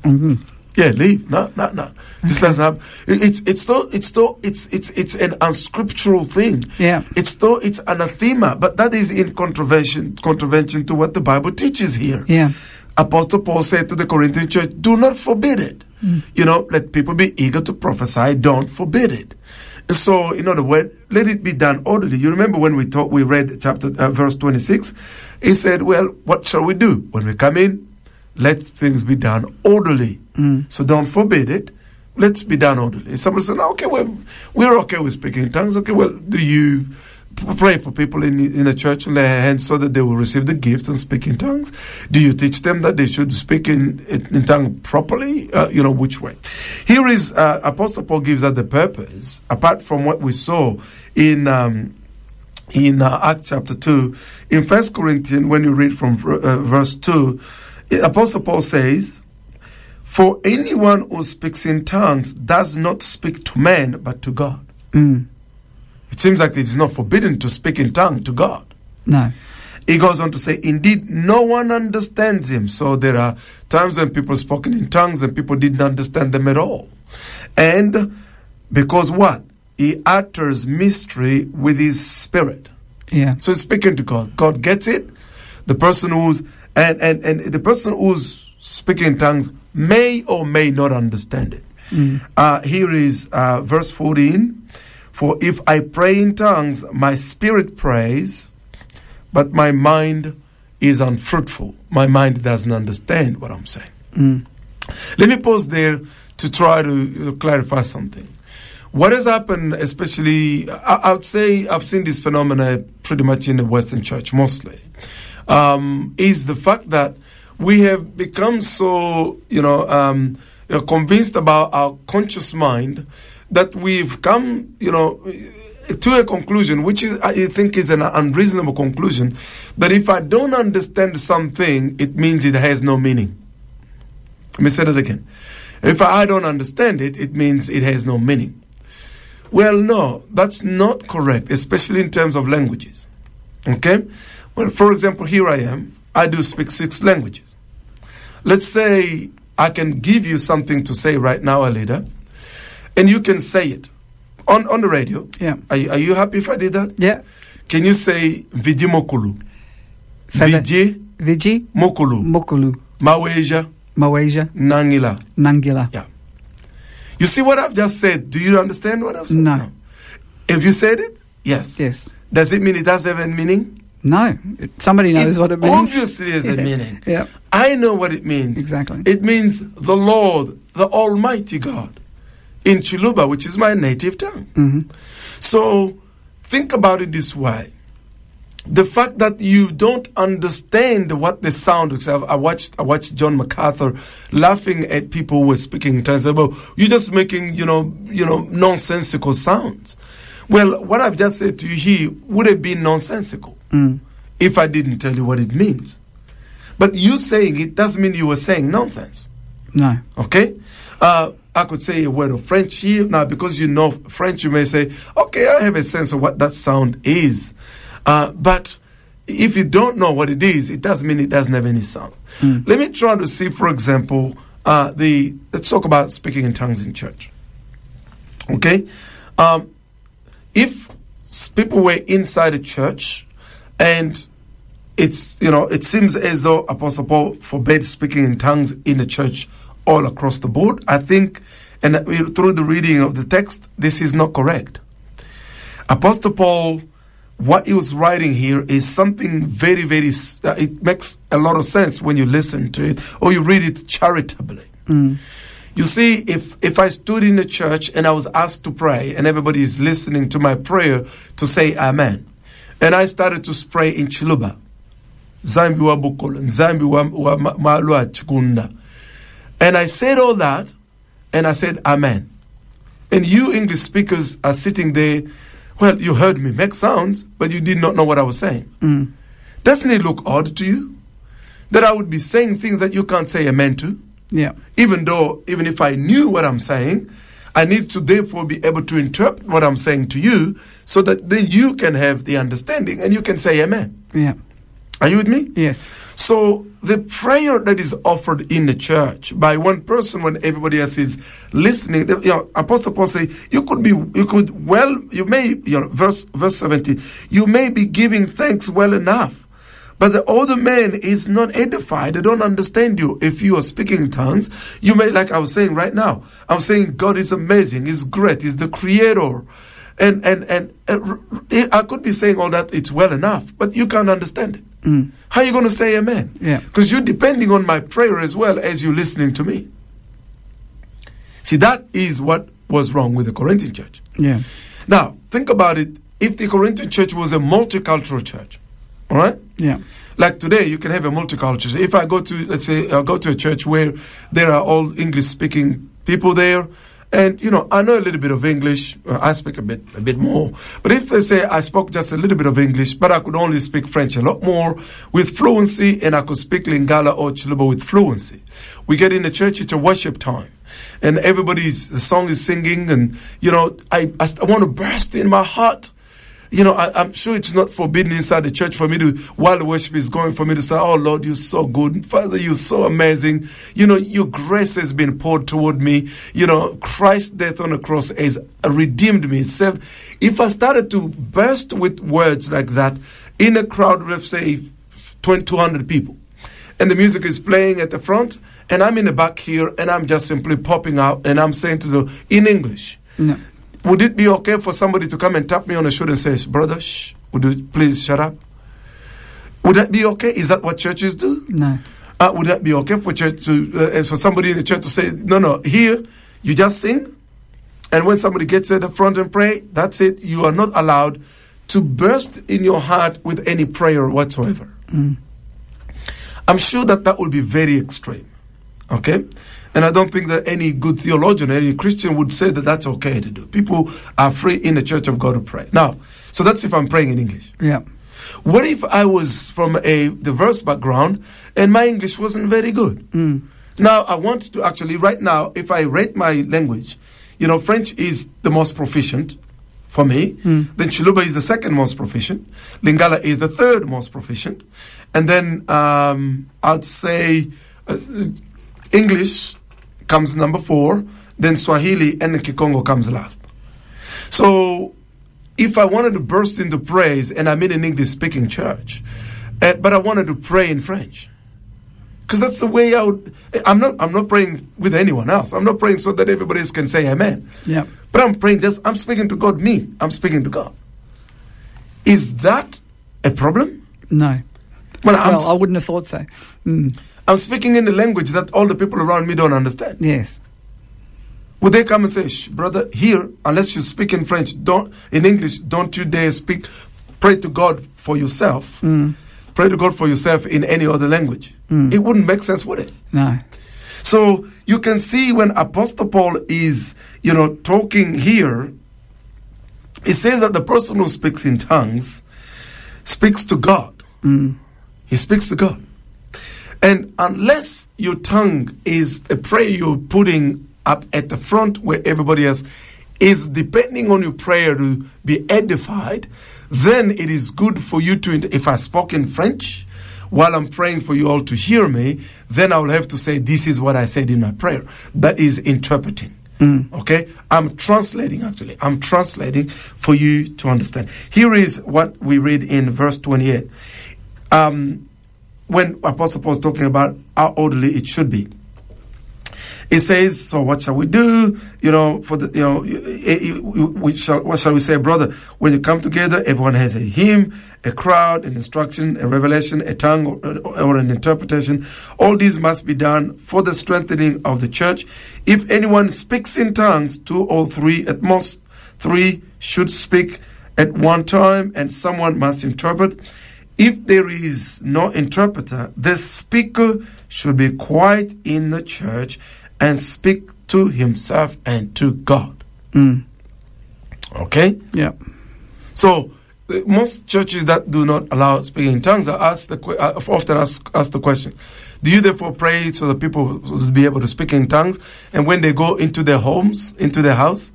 hmm Yeah, leave. No, no, no. This doesn't happen. It- It's it's though it's though it's it's it's an unscriptural thing. Yeah. It's though it's anathema, but that is in contravention contravention to what the Bible teaches here. Yeah. Apostle Paul said to the Corinthian church, "Do not forbid it. You know, let people be eager to prophesy. Don't forbid it." So, in other words, let it be done orderly. You remember when we taught, we read chapter uh, verse twenty six. He said, "Well, what shall we do when we come in? Let things be done orderly. So don't forbid it. Let's be done orderly." Somebody said, "Okay, well, we're okay with speaking in tongues. Okay, well, do you?" Pray for people in in the church, lay hands so that they will receive the gift and speak in tongues. Do you teach them that they should speak in in, in tongue properly? Uh, you know which way. Here is uh, Apostle Paul gives us the purpose, apart from what we saw in um, in uh, Acts chapter 2. In First Corinthians, when you read from uh, verse 2, uh, Apostle Paul says, For anyone who speaks in tongues does not speak to men, but to God. Mm. It seems like it is not forbidden to speak in tongue to God. No. He goes on to say, Indeed, no one understands him. So there are times when people spoken in tongues and people didn't understand them at all. And because what? He utters mystery with his spirit. Yeah. So he's speaking to God. God gets it. The person who's and, and, and the person who's speaking in tongues may or may not understand it. Mm. Uh, here is uh, verse 14. For if I pray in tongues, my spirit prays, but my mind is unfruitful. My mind doesn't understand what I'm saying. Mm. Let me pause there to try to uh, clarify something. What has happened, especially, I, I would say I've seen this phenomena pretty much in the Western church mostly. Um, is the fact that we have become so, you know, um, know, convinced about our conscious mind that we've come, you know, to a conclusion, which is, I think is an unreasonable conclusion, that if I don't understand something, it means it has no meaning. Let me say that again. If I don't understand it, it means it has no meaning. Well, no, that's not correct, especially in terms of languages. Okay? Well, for example, here I am. I do speak six languages. Let's say I can give you something to say right now, Alida, and you can say it on, on the radio. Yeah. Are you, are you happy if I did that? Yeah. Can you say Vidi Mokulu? That. Vidi Mokulu. Mokulu, Maweja Maweja, Nangila. Nangila. Yeah. You see what I've just said? Do you understand what I've said? No. Have you said it? Yes. Yes. Does it mean it does have a meaning? No. Somebody knows what it means. Obviously, has a meaning. Yeah. I know what it means. Exactly. It means the Lord, the Almighty God, in Chiluba, which is my native tongue. hmm So think about it this way. The fact that you don't understand what the sound is. I I watched I watched John MacArthur laughing at people who were speaking in tongues about you're just making, you know, you know, nonsensical sounds. Well, what I've just said to you here would have been nonsensical Mm. if I didn't tell you what it means. But you saying it doesn't mean you were saying nonsense. No. Okay? Uh, I could say a word of French here. Now, because you know French, you may say, okay, I have a sense of what that sound is. Uh, but if you don't know what it is, it doesn't mean it doesn't have any sound. Let me try to see, for example, uh, the let's talk about speaking in tongues in church. Okay? Um, if people were inside a church and it's you know it seems as though apostle paul forbade speaking in tongues in the church all across the board i think and through the reading of the text this is not correct. Apostle paul what he was writing here is something very very uh, it makes a lot of sense when you listen to it or you read it charitably you see, if, if I stood in the church and I was asked to pray and everybody is listening to my prayer to say Amen, and I started to pray in Chiluba, Zambi wa Bukolo, Zambi wa, wa Ma- Malwa Chikunda, and I said all that, and I said Amen. And you English speakers are sitting there, well, you heard me make sounds, but you did not know what I was saying. Mm. Doesn't it look odd to you? That I would be saying things that you can't say amen to? Yeah. even though even if I knew what I'm saying, I need to therefore be able to interpret what I'm saying to you so that then you can have the understanding and you can say amen. Yeah. Are you with me? Yes. So the prayer that is offered in the church by one person when everybody else is listening, the- you know, Apostle Paul say you could be, you could well, you may, you know, verse verse seventy, you may be giving thanks well enough, but the older man is not edified. They don't understand you. If you are speaking in tongues, you may, like I was saying right now, I'm saying God is amazing, He's great, He's the Creator. And, and, and uh, I could be saying all that, it's well enough, but you can't understand it. Mm. How are you going to say amen? Yeah. Because you're depending on my prayer as well as you're listening to me. See, that is what was wrong with the Corinthian church. Yeah. Now, think about it. If the Corinthian church was a multicultural church, all right? Yeah. Like today, you can have a multicultural. If I go to, let's say, I go to a church where there are all English speaking people there, and you know, I know a little bit of English. I speak a bit, a bit more. But if they say I spoke just a little bit of English, but I could only speak French a lot more with fluency, and I could speak Lingala or Chiluba with fluency, we get in the church. It's a worship time, and everybody's the song is singing, and you know, I I, I want to burst in my heart you know, I, I'm sure it's not forbidden inside the church for me to, while the worship is going, for me to say, Oh Lord, you're so good. Father, you're so amazing. You know, your grace has been poured toward me. You know, Christ's death on the cross has redeemed me. Saved. If I started to burst with words like that in a crowd of, say, 20, 200 people, and the music is playing at the front, and I'm in the back here, and I'm just simply popping out, and I'm saying to them in English, No. Would it be okay for somebody to come and tap me on the shoulder and say, Brother, shh, would you please shut up? Would that be okay? Is that what churches do? No. Uh, would that be okay for church to, uh, and for somebody in the church to say, no, no, here, you just sing, and when somebody gets at the front and pray, that's it. You are not allowed to burst in your heart with any prayer whatsoever. I'm sure that that would be very extreme. Okay? And I don't think that any good theologian, any Christian would say that that's okay to do. People are free in the church of God to pray. Now, so that's if I'm praying in English. Yeah. What if I was from a diverse background and my English wasn't very good? Now, I want to actually, right now, if I rate my language, you know, French is the most proficient for me. Then Chiluba is the second most proficient. Lingala is the third most proficient. And then um, I'd say uh, English comes number four. Then Swahili and the Kikongo comes last. So if I wanted to burst into praise and I'm in an English speaking church, uh, but I wanted to pray in French, because that's the way I would. I'm not. I'm not praying with anyone else. I'm not praying so that everybody else can say Amen. Yeah. But I'm praying just. I'm speaking to God. Me. I'm speaking to God. Is that a problem? No. Well, I'm, I wouldn't have thought so. Mm. I'm speaking in a language that all the people around me don't understand. Yes. Would they come and say, brother, here, unless you speak in French, don't in English, don't you dare speak, pray to God for yourself. Mm. Pray to God for yourself in any other language. Mm. It wouldn't make sense, would it? No. So you can see when Apostle Paul is, you know, talking here, he says that the person who speaks in tongues speaks to God. Mm. He speaks to God. And unless your tongue is a prayer you're putting up at the front where everybody else is depending on your prayer to be edified, then it is good for you to, if I spoke in French, while I'm praying for you all to hear me, then I will have to say, This is what I said in my prayer. That is interpreting. Okay? I'm translating actually. I'm translating for you to understand. Here is what we read in verse 28. Um, when Apostle Paul is talking about how orderly it should be. It says, "So what shall we do? You know, for the you know, eh, eh, we shall, what shall we say, brother? When you come together, everyone has a hymn, a crowd, an instruction, a revelation, a tongue, or, or an interpretation. All these must be done for the strengthening of the church. If anyone speaks in tongues, two or three at most, three should speak at one time, and someone must interpret." If there is no interpreter, the speaker should be quiet in the church and speak to himself and to God. Mm. Okay? Yeah. So, most churches that do not allow speaking in tongues are asked the, often ask, ask the question Do you therefore pray so that people will be able to speak in tongues? And when they go into their homes, into their house,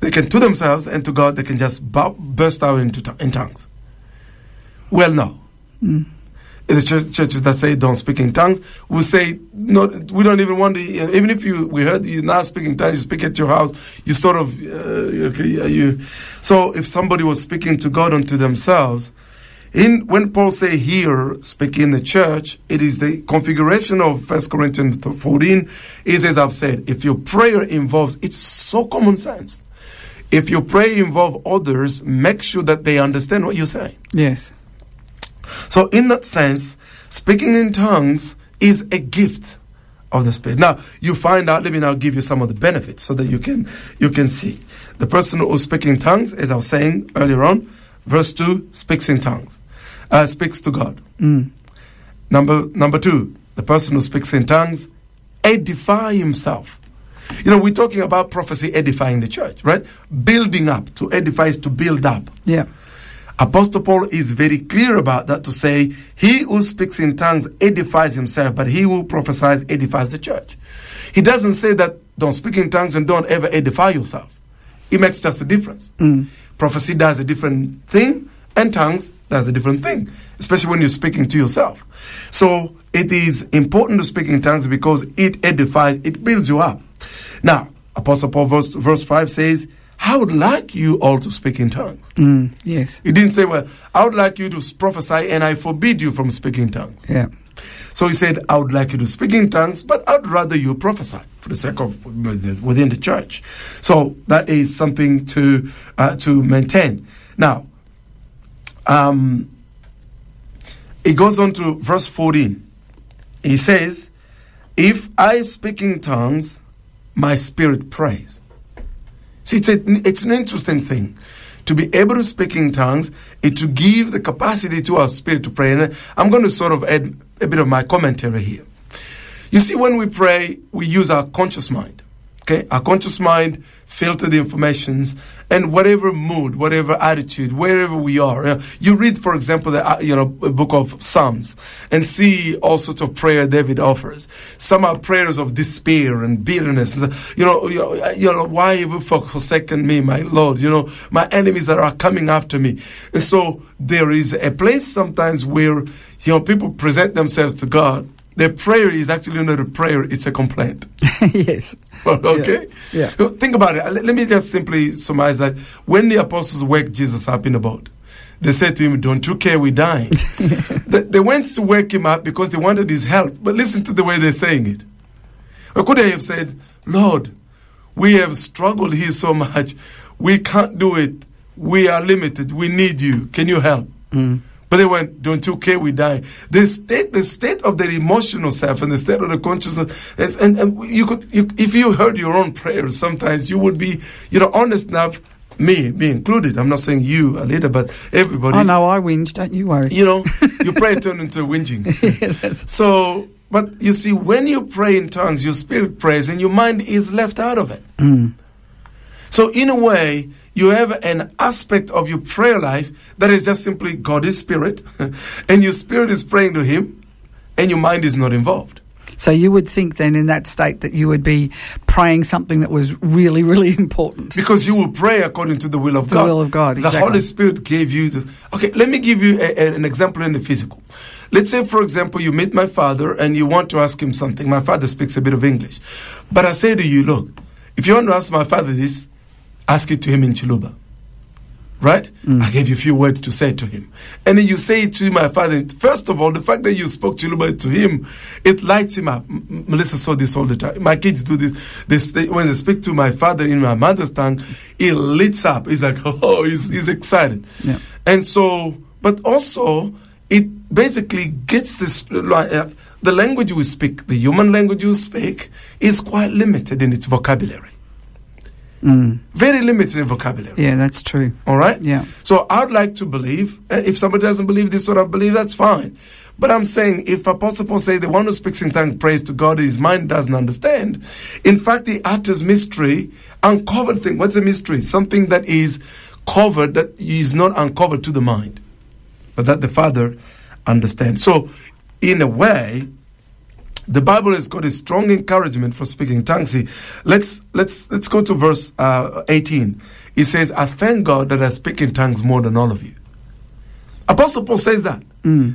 they can, to themselves and to God, they can just burst out into in tongues. Well, no. In the church, churches that say don't speak in tongues, will say no. We don't even want to. Even if you we heard you now speaking tongues, you speak at your house. You sort of uh, okay. You so if somebody was speaking to God unto themselves, in when Paul say here speak in the church, it is the configuration of First Corinthians fourteen. Is as I've said, if your prayer involves, it's so common sense. If your prayer involve others, make sure that they understand what you're saying. Yes. So, in that sense, speaking in tongues is a gift of the Spirit. Now, you find out. Let me now give you some of the benefits so that you can you can see. The person who's speaking in tongues, as I was saying earlier on, verse two speaks in tongues, uh, speaks to God. Mm. Number number two, the person who speaks in tongues edify himself. You know, we're talking about prophecy edifying the church, right? Building up. To edify is to build up. Yeah. Apostle Paul is very clear about that to say, He who speaks in tongues edifies himself, but he who prophesies edifies the church. He doesn't say that don't speak in tongues and don't ever edify yourself. It makes just a difference. Mm. Prophecy does a different thing, and tongues does a different thing, especially when you're speaking to yourself. So it is important to speak in tongues because it edifies, it builds you up. Now, Apostle Paul, verse, verse 5 says, I would like you all to speak in tongues. Mm. Yes. He didn't say, Well, I would like you to prophesy and I forbid you from speaking tongues. Yeah. So he said, I would like you to speak in tongues, but I'd rather you prophesy for the sake of within the church. So that is something to uh, to maintain. Now, um, it goes on to verse 14. He says, If I speak in tongues, my spirit prays. See, it's, a, it's an interesting thing. To be able to speak in tongues is to give the capacity to our spirit to pray. And I'm going to sort of add a bit of my commentary here. You see, when we pray, we use our conscious mind. Okay, our conscious mind filter the informations and whatever mood, whatever attitude, wherever we are. uh, You read, for example, the uh, you know book of Psalms and see all sorts of prayer David offers. Some are prayers of despair and bitterness. You know, you know, you know why have you forsaken me, my Lord? You know, my enemies that are coming after me. And so there is a place sometimes where you know people present themselves to God. Their prayer is actually not a prayer; it's a complaint. yes. okay? Yeah. So Think about it. Uh, let, let me just simply surmise that when the apostles woke Jesus up in the boat, they said to him, Don't you care we're dying? they, they went to wake him up because they wanted his help. But listen to the way they're saying it. Or could they have said, Lord, we have struggled here so much. We can't do it. We are limited. We need you. Can you help? Mm. But they went, don't you care we die? The state, the state of their emotional self and the state of the consciousness, and, and, and you could, you, if you heard your own prayers, sometimes you would be, you know, honest enough, me be included. I'm not saying you, Alida, but everybody. Oh no, I whinge. Don't you worry. You know, your prayer turned into whinging. Yeah, So, but you see, when you pray in tongues, your spirit prays and your mind is left out of it. Mm. So, in a way, you have an aspect of your prayer life that is just simply God is spirit, and your spirit is praying to Him, and your mind is not involved. So you would think then in that state that you would be praying something that was really, really important. Because you will pray according to the will of The God. will of God, The. Holy Spirit gave you the. Okay, let me give you a, a- an example in the physical. Let's say, for example, you meet my father and you want to ask him something. My father speaks a bit of English. But I say to you, look, if you want to ask my father this, ask it to him in Chiluba. Right? Mm. I gave you a few words to say to him. And then you say it to my father. First of all, the fact that you spoke Chiluba to him, it lights him up. M- Melissa saw this all the time. My kids do this. This they, when they speak to my father in my mother's tongue, it lights up. He's like, oh, he's, he's excited. Yeah. And so, but also, it basically gets this. like, Uh, the language we speak, the human language you speak, is quite limited in its vocabulary. Mm. Very limited in vocabulary. Yeah, that's true. All right? Yeah. So I'd like to believe, uh, if somebody doesn't believe this, what I believe, that's fine. But I'm saying, if Apostle Paul say the one who speaks in tongue prays to God, his mind doesn't understand. In fact, he utters mystery, uncovered thing. What's a mystery? Something that is covered, that is not uncovered to the mind, but that the Father understands. So, in a way, the Bible has got a strong encouragement for speaking tongues. See, let's let's let's go to verse uh, 18. It says, "I thank God that I speak in tongues more than all of you." Apostle Paul says that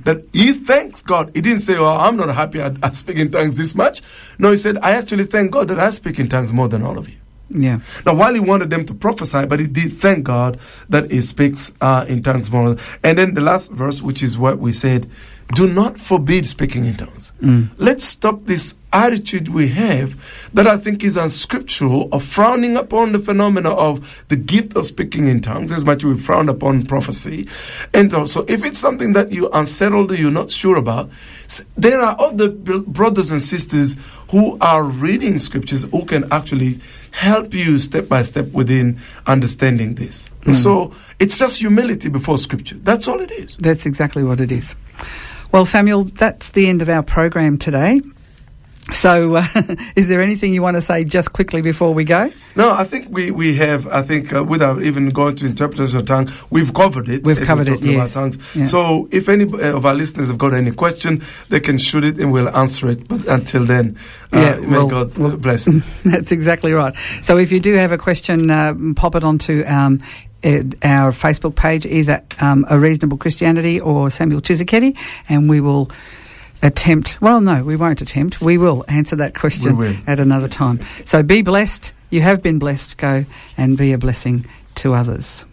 that he thanks God. He didn't say, "Oh, I'm not happy I, I speak in tongues this much." No, he said, "I actually thank God that I speak in tongues more than all of you." Yeah. Now, while he wanted them to prophesy, but he did thank God that he speaks uh, in tongues more. And then the last verse, which is what we said, do not forbid speaking in tongues. Mm. Let's stop this attitude we have that I think is unscriptural of frowning upon the phenomena of the gift of speaking in tongues as much as we frown upon prophecy. And also, if it's something that you're unsettled or you're not sure about, there are other brothers and sisters who are reading scriptures who can actually help you step by step within understanding this. Mm. So it's just humility before scripture. That's all it is. That's exactly what it is. Well, Samuel, that's the end of our program today. So, uh, is there anything you want to say just quickly before we go? No, I think we, we have, I think, uh, without even going to interpreters of tongue, we've covered it. We've covered it, yes. Yeah. So if any uh, of our listeners have got any question, they can shoot it and we'll answer it. But until then, uh, Yeah, may well- God well- bless. That's exactly right. So if you do have a question, uh, pop it onto um, our Facebook page, either um, A Reasonable Christianity or Samuel Tshisekedi, and we will attempt, well, no, we won't attempt. We will answer that question at another time. So be blessed. You have been blessed. Go and be a blessing to others.